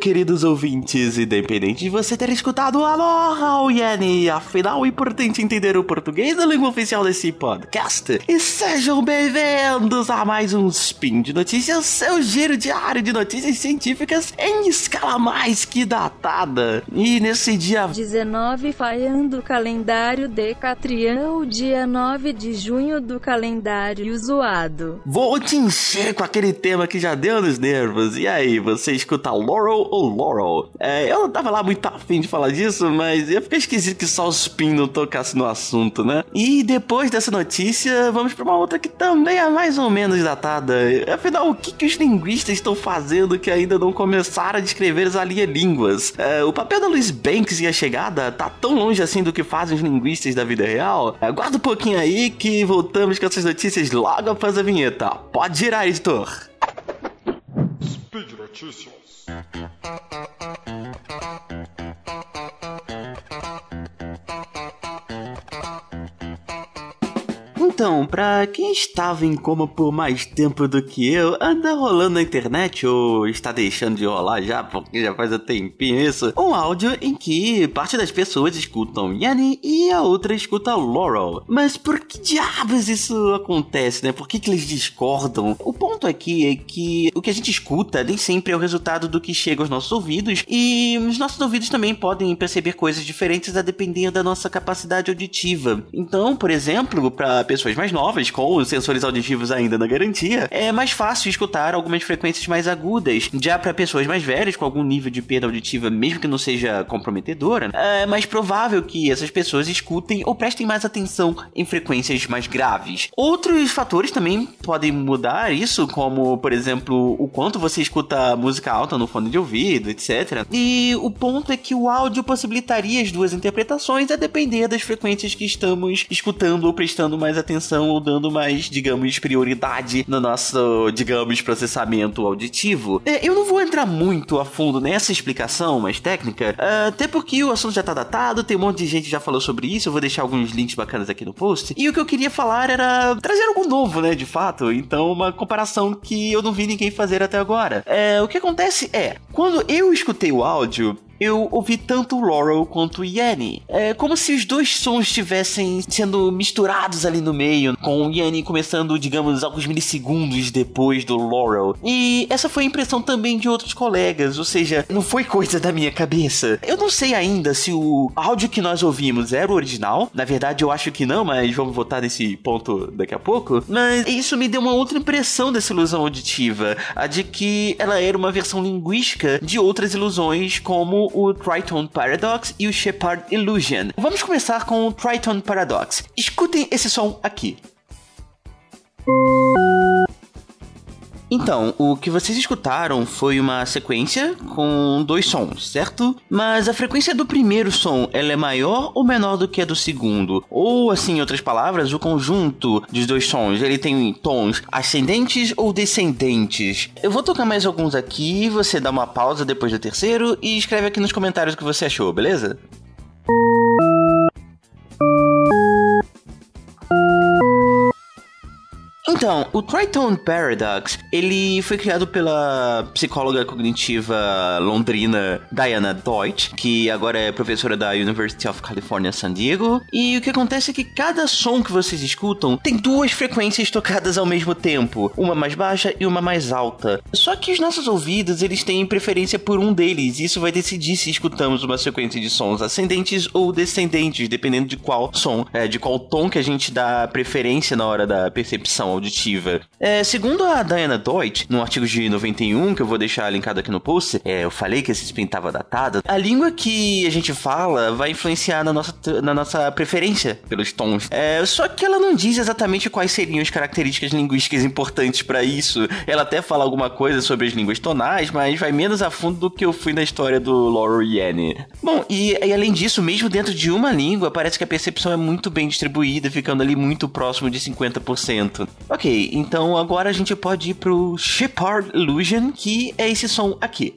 queridos ouvintes, independente de você ter escutado Aloha, o Yeni, afinal é importante entender o português da língua oficial desse podcast. E sejam bem-vindos a mais um Spin de Notícias, seu giro diário de notícias científicas em escala mais que datada. E nesse dia 19 falhando o calendário decatriano, dia 9 de junho do calendário zoado. Vou te encher com aquele tema que já deu nos nervos. E aí, você escuta Laurel ou Laurel? É, eu não tava lá muito afim de falar disso, mas eu fiquei esquisito que só o Spin não tocasse no assunto, né? E depois dessa notícia, vamos pra uma outra que também é mais ou menos datada. Afinal, o que, que os linguistas estão fazendo que ainda não começaram a descrever as alien-línguas? É, o papel da Louise Banks e a chegada tá tão longe assim do que fazem os linguistas da vida real? Aguarda um pouquinho aí que voltamos com essas notícias logo após a vinheta. Pode girar, editor. Speed Notícias. Uh-huh. Então, pra quem estava em coma por mais tempo do que eu, anda rolando na internet ou está deixando de rolar já, porque já faz um tempinho isso, um áudio em que parte das pessoas escutam Yanni e a outra escuta Laurel. Mas por que diabos isso acontece, né? Por que, que eles discordam? O ponto aqui é que o que a gente escuta nem sempre é o resultado do que chega aos nossos ouvidos e os nossos ouvidos também podem perceber coisas diferentes a depender da nossa capacidade auditiva. Então, por exemplo, para pessoas pessoas mais novas, com os sensores auditivos ainda na garantia, é mais fácil escutar algumas frequências mais agudas. Já para pessoas mais velhas, com algum nível de perda auditiva, mesmo que não seja comprometedora, é mais provável que essas pessoas escutem ou prestem mais atenção em frequências mais graves. Outros fatores também podem mudar isso, como, por exemplo, o quanto você escuta música alta no fone de ouvido, etc. E o ponto é que o áudio possibilitaria as duas interpretações a depender das frequências que estamos escutando ou prestando mais atenção atenção ou dando mais, digamos, prioridade no nosso, digamos, processamento auditivo. É, eu não vou entrar muito a fundo nessa explicação mais técnica, é, até porque o assunto já tá datado, tem um monte de gente que já falou sobre isso, eu vou deixar alguns links bacanas aqui no post. E o que eu queria falar era trazer algo novo, né, de fato. Então, uma comparação que eu não vi ninguém fazer até agora. É, o que acontece é, quando eu escutei o áudio, eu ouvi tanto Laurel quanto Yanni. É como se os dois sons estivessem sendo misturados ali no meio, com o Yanni começando, digamos, alguns milissegundos depois do Laurel. E essa foi a impressão também de outros colegas, ou seja, não foi coisa da minha cabeça. Eu não sei ainda se o áudio que nós ouvimos era o original. Na verdade, eu acho que não, mas vamos voltar nesse ponto daqui a pouco. Mas isso me deu uma outra impressão dessa ilusão auditiva, a de que ela era uma versão linguística de outras ilusões, como o Triton Paradox e o Shepard Illusion. Vamos começar com o Triton Paradox. Escutem esse som aqui. Então, o que vocês escutaram foi uma sequência com dois sons, certo? Mas a frequência do primeiro som, ela é maior ou menor do que a do segundo? Ou, assim, em outras palavras, o conjunto dos dois sons, ele tem tons ascendentes ou descendentes? Eu vou tocar mais alguns aqui, você dá uma pausa depois do terceiro e escreve aqui nos comentários o que você achou, beleza? Então, o Triton Paradox, ele foi criado pela psicóloga cognitiva londrina Diana Deutsch, que agora é professora da University of California San Diego. E o que acontece é que cada som que vocês escutam tem duas frequências tocadas ao mesmo tempo, uma mais baixa e uma mais alta. Só que os nossos ouvidos, eles têm preferência por um deles, e isso vai decidir se escutamos uma sequência de sons ascendentes ou descendentes, dependendo de qual som, é, de qual tom que a gente dá preferência na hora da percepção. É, segundo a Diana Deutsch, no artigo de 91, que eu vou deixar linkado aqui no post, é, eu falei que esse spin estava datado, a língua que a gente fala vai influenciar na nossa, na nossa preferência pelos tons. É, só que ela não diz exatamente quais seriam as características linguísticas importantes para isso. Ela até fala alguma coisa sobre as línguas tonais, mas vai menos a fundo do que eu fui na história do Laurel Yanni. Bom, e, e além disso, mesmo dentro de uma língua, parece que a percepção é muito bem distribuída, ficando ali muito próximo de 50%. Ok, então agora a gente pode ir pro Shepard Illusion, que é esse som aqui.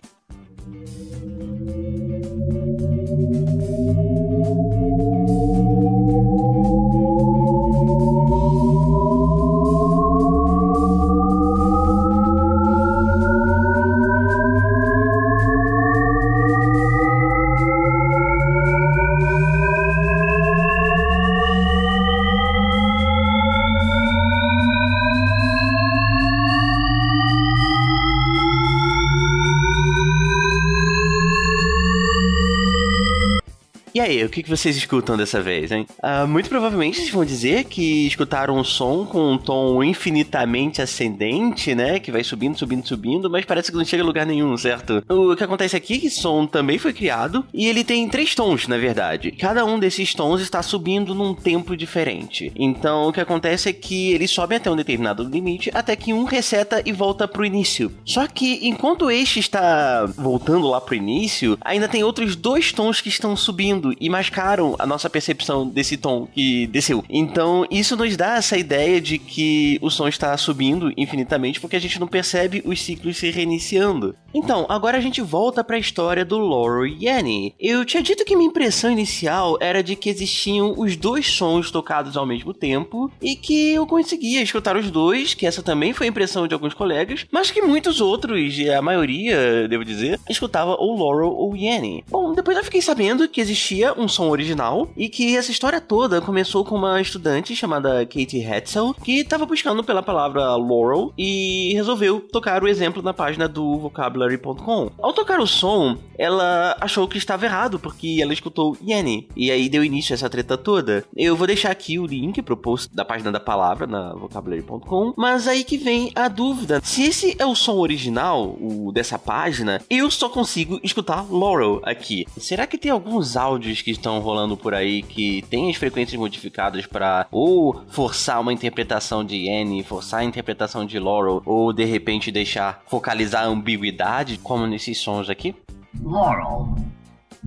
E aí, o que vocês escutam dessa vez, hein? Uh, muito provavelmente vocês vão dizer que escutaram um som com um tom infinitamente ascendente, né? Que vai subindo, subindo, subindo, mas parece que não chega a lugar nenhum, certo? O que acontece aqui é que som também foi criado e ele tem três tons, na verdade. Cada um desses tons está subindo num tempo diferente. Então, o que acontece é que ele sobe até um determinado limite, até que um reseta e volta pro início. Só que enquanto este está voltando lá pro início, ainda tem outros dois tons que estão subindo e mascaram a nossa percepção desse tom que desceu. Então, isso nos dá essa ideia de que o som está subindo infinitamente porque a gente não percebe os ciclos se reiniciando. Então, agora a gente volta para a história do Laurel e Annie. Eu tinha dito que minha impressão inicial era de que existiam os dois sons tocados ao mesmo tempo e que eu conseguia escutar os dois, que essa também foi a impressão de alguns colegas, mas que muitos outros, a maioria, devo dizer, escutava ou Laurel ou Yanny. Bom, depois eu fiquei sabendo que existia um som original e que essa história toda começou com uma estudante chamada Katie Hetzel, que estava buscando pela palavra Laurel e resolveu tocar o exemplo na página do vocabulary.com. Ao tocar o som, ela achou que estava errado porque ela escutou Yanny, e aí deu início a essa treta toda. Eu vou deixar aqui o link pro post da página da palavra na vocabulary.com, mas aí que vem a dúvida. Se esse é o som original, o dessa página, eu só consigo escutar Laurel aqui. Será que tem alguns áudios que estão rolando por aí que tem as frequências modificadas para ou forçar uma interpretação de Annie, forçar a interpretação de Laurel, ou de repente deixar focalizar a ambiguidade, como nesses sons aqui? Laurel.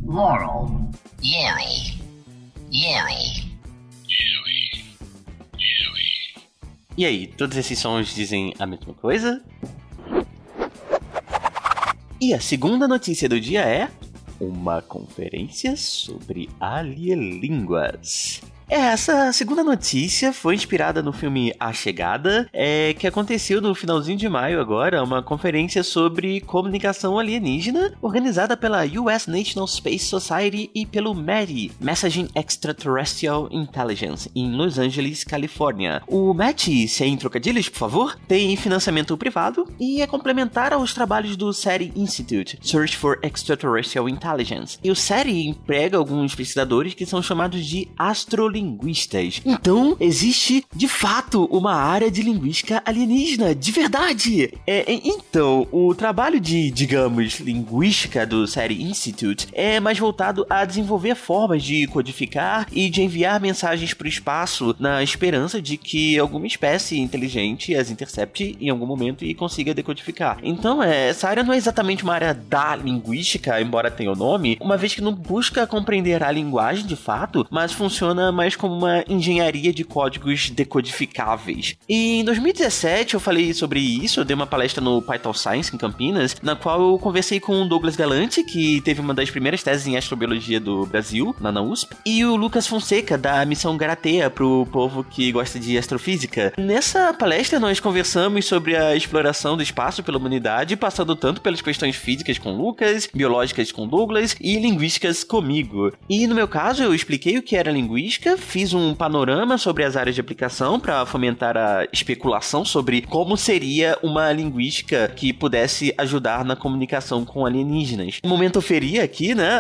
Laurel. Annie. Annie. E aí, todos esses sons dizem a mesma coisa? E a segunda notícia do dia é uma conferência sobre alielínguas. Essa segunda notícia foi inspirada no filme A Chegada, é, que aconteceu no finalzinho de maio agora, uma conferência sobre comunicação alienígena, organizada pela US National Space Society e pelo METI, Messaging Extraterrestrial Intelligence, em Los Angeles, Califórnia. O METI, sem trocadilhos, por favor, tem financiamento privado e é complementar aos trabalhos do SETI Institute, Search for Extraterrestrial Intelligence. E o SETI emprega alguns pesquisadores que são chamados de astro linguistas. Então, existe de fato uma área de linguística alienígena, de verdade. É, então, o trabalho de, digamos, linguística do SETI Institute é mais voltado a desenvolver formas de codificar e de enviar mensagens para o espaço na esperança de que alguma espécie inteligente as intercepte em algum momento e consiga decodificar. Então, é, essa área não é exatamente uma área da linguística, embora tenha o nome, uma vez que não busca compreender a linguagem de fato, mas funciona mais mais como uma engenharia de códigos decodificáveis. E em 2017 eu falei sobre isso, eu dei uma palestra no Python Science em Campinas, na qual eu conversei com o Douglas Galante, que teve uma das primeiras teses em astrobiologia do Brasil, lá na USP, e o Lucas Fonseca, da missão Garatea, pro povo que gosta de astrofísica. Nessa palestra nós conversamos sobre a exploração do espaço pela humanidade, passando tanto pelas questões físicas com Lucas, biológicas com Douglas e linguísticas comigo. E no meu caso eu expliquei o que era linguística, fiz um panorama sobre as áreas de aplicação para fomentar a especulação sobre como seria uma linguística que pudesse ajudar na comunicação com alienígenas. O momento feria aqui, né?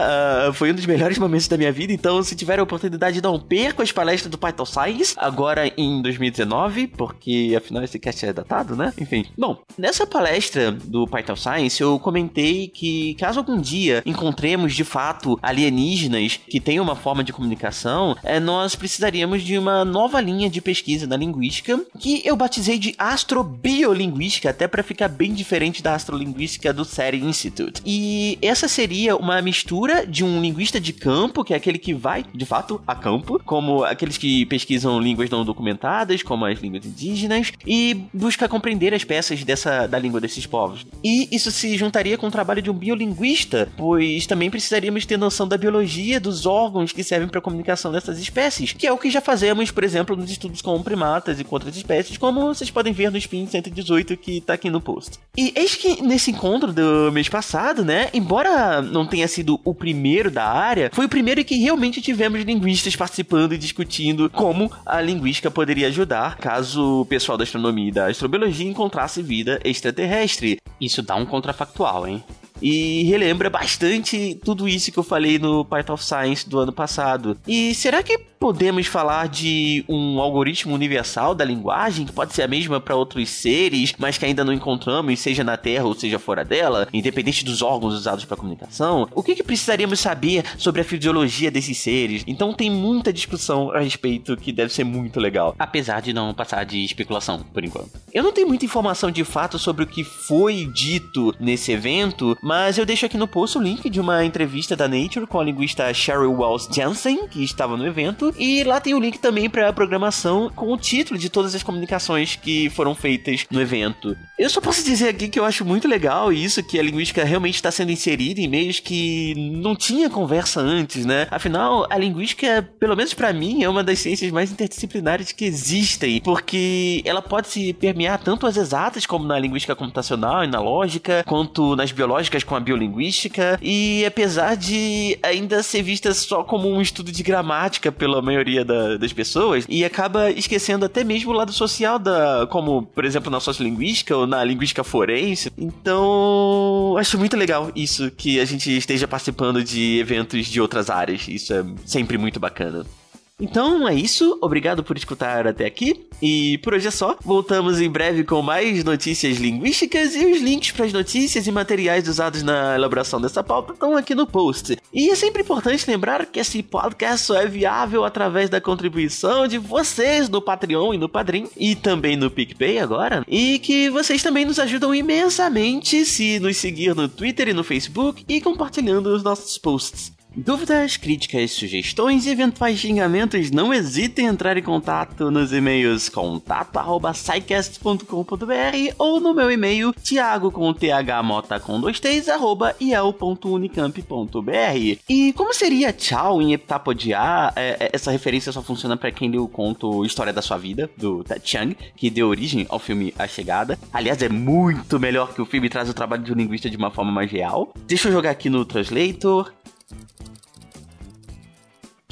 Uh, foi um dos melhores momentos da minha vida, então se tiver a oportunidade, não perca as palestras do Python Science, agora em 2019, porque afinal esse cast é datado, né? Enfim. Bom, nessa palestra do Python Science, eu comentei que caso algum dia encontremos de fato alienígenas que tenham uma forma de comunicação, é, nós nós precisaríamos de uma nova linha de pesquisa na linguística, que eu batizei de astrobiolinguística, até para ficar bem diferente da astrolinguística do SETI Institute. E essa seria uma mistura de um linguista de campo, que é aquele que vai, de fato, a campo, como aqueles que pesquisam línguas não documentadas, como as línguas indígenas, e busca compreender as peças dessa, da língua desses povos. E isso se juntaria com o trabalho de um biolinguista, pois também precisaríamos ter noção da biologia dos órgãos que servem para a comunicação dessas espécies espécies, que é o que já fazemos, por exemplo, nos estudos com primatas e com outras espécies, como vocês podem ver no Spin 118 que tá aqui no post. E eis que nesse encontro do mês passado, né, embora não tenha sido o primeiro da área, foi o primeiro que realmente tivemos linguistas participando e discutindo como a linguística poderia ajudar caso o pessoal da astronomia e da astrobiologia encontrasse vida extraterrestre. Isso dá um contrafactual, hein? E relembra bastante tudo isso que eu falei no Part of Science do ano passado. E será que podemos falar de um algoritmo universal da linguagem que pode ser a mesma para outros seres, mas que ainda não encontramos, seja na Terra ou seja fora dela, independente dos órgãos usados para comunicação? O que, que precisaríamos saber sobre a fisiologia desses seres? Então tem muita discussão a respeito que deve ser muito legal, apesar de não passar de especulação por enquanto. Eu não tenho muita informação de fato sobre o que foi dito nesse evento, mas eu deixo aqui no post o link de uma entrevista da Nature com a linguista Cheryl Wells Jensen, que estava no evento, e lá tem o link também para a programação com o título de todas as comunicações que foram feitas no evento. Eu só posso dizer aqui que eu acho muito legal isso, que a linguística realmente está sendo inserida em meios que não tinha conversa antes, né? Afinal, a linguística, pelo menos para mim, é uma das ciências mais interdisciplinares que existem, porque ela pode se permear tanto as exatas como na linguística computacional e na lógica, quanto nas biológicas com a biolinguística, e apesar de ainda ser vista só como um estudo de gramática pela maioria da, das pessoas, e acaba esquecendo até mesmo o lado social da, como, por exemplo, na sociolinguística ou na linguística forense. Então, acho muito legal isso, que a gente esteja participando de eventos de outras áreas. Isso é sempre muito bacana. Então é isso, obrigado por escutar até aqui. E por hoje é só. Voltamos em breve com mais notícias linguísticas e os links para as notícias e materiais usados na elaboração dessa pauta estão aqui no post. E é sempre importante lembrar que esse podcast só é viável através da contribuição de vocês no Patreon e no Padrim e também no PicPay agora. E que vocês também nos ajudam imensamente se nos seguir no Twitter e no Facebook e compartilhando os nossos posts. Dúvidas, críticas, sugestões e eventuais xingamentos, não hesitem em entrar em contato nos e-mails contato@saicast.com.br ou no meu e-mail thiago com thmota com dois t's, arroba iel.unicamp.br. E como seria tchau em Heptapodiar? É, é, essa referência só funciona para quem leu o conto História da Sua Vida, do Ted Chiang, que deu origem ao filme A Chegada. Aliás, é muito melhor que o filme traz o trabalho de um linguista de uma forma mais real. Deixa eu jogar aqui no Translator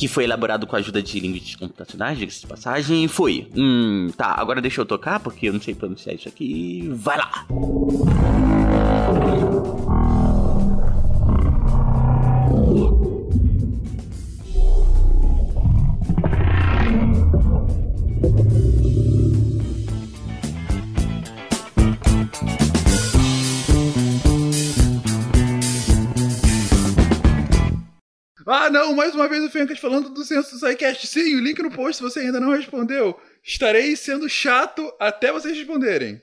que foi elaborado com a ajuda de linguistas computacionais, diga-se de passagem, foi. Hum, tá, agora deixa eu tocar, porque eu não sei pronunciar isso aqui. Vai lá! Ah, mais uma vez o Fencas falando do censo SciCast. Sim, o link no post se você ainda não respondeu. Estarei sendo chato até vocês responderem.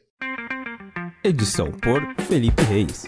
Edição por Felipe Reis.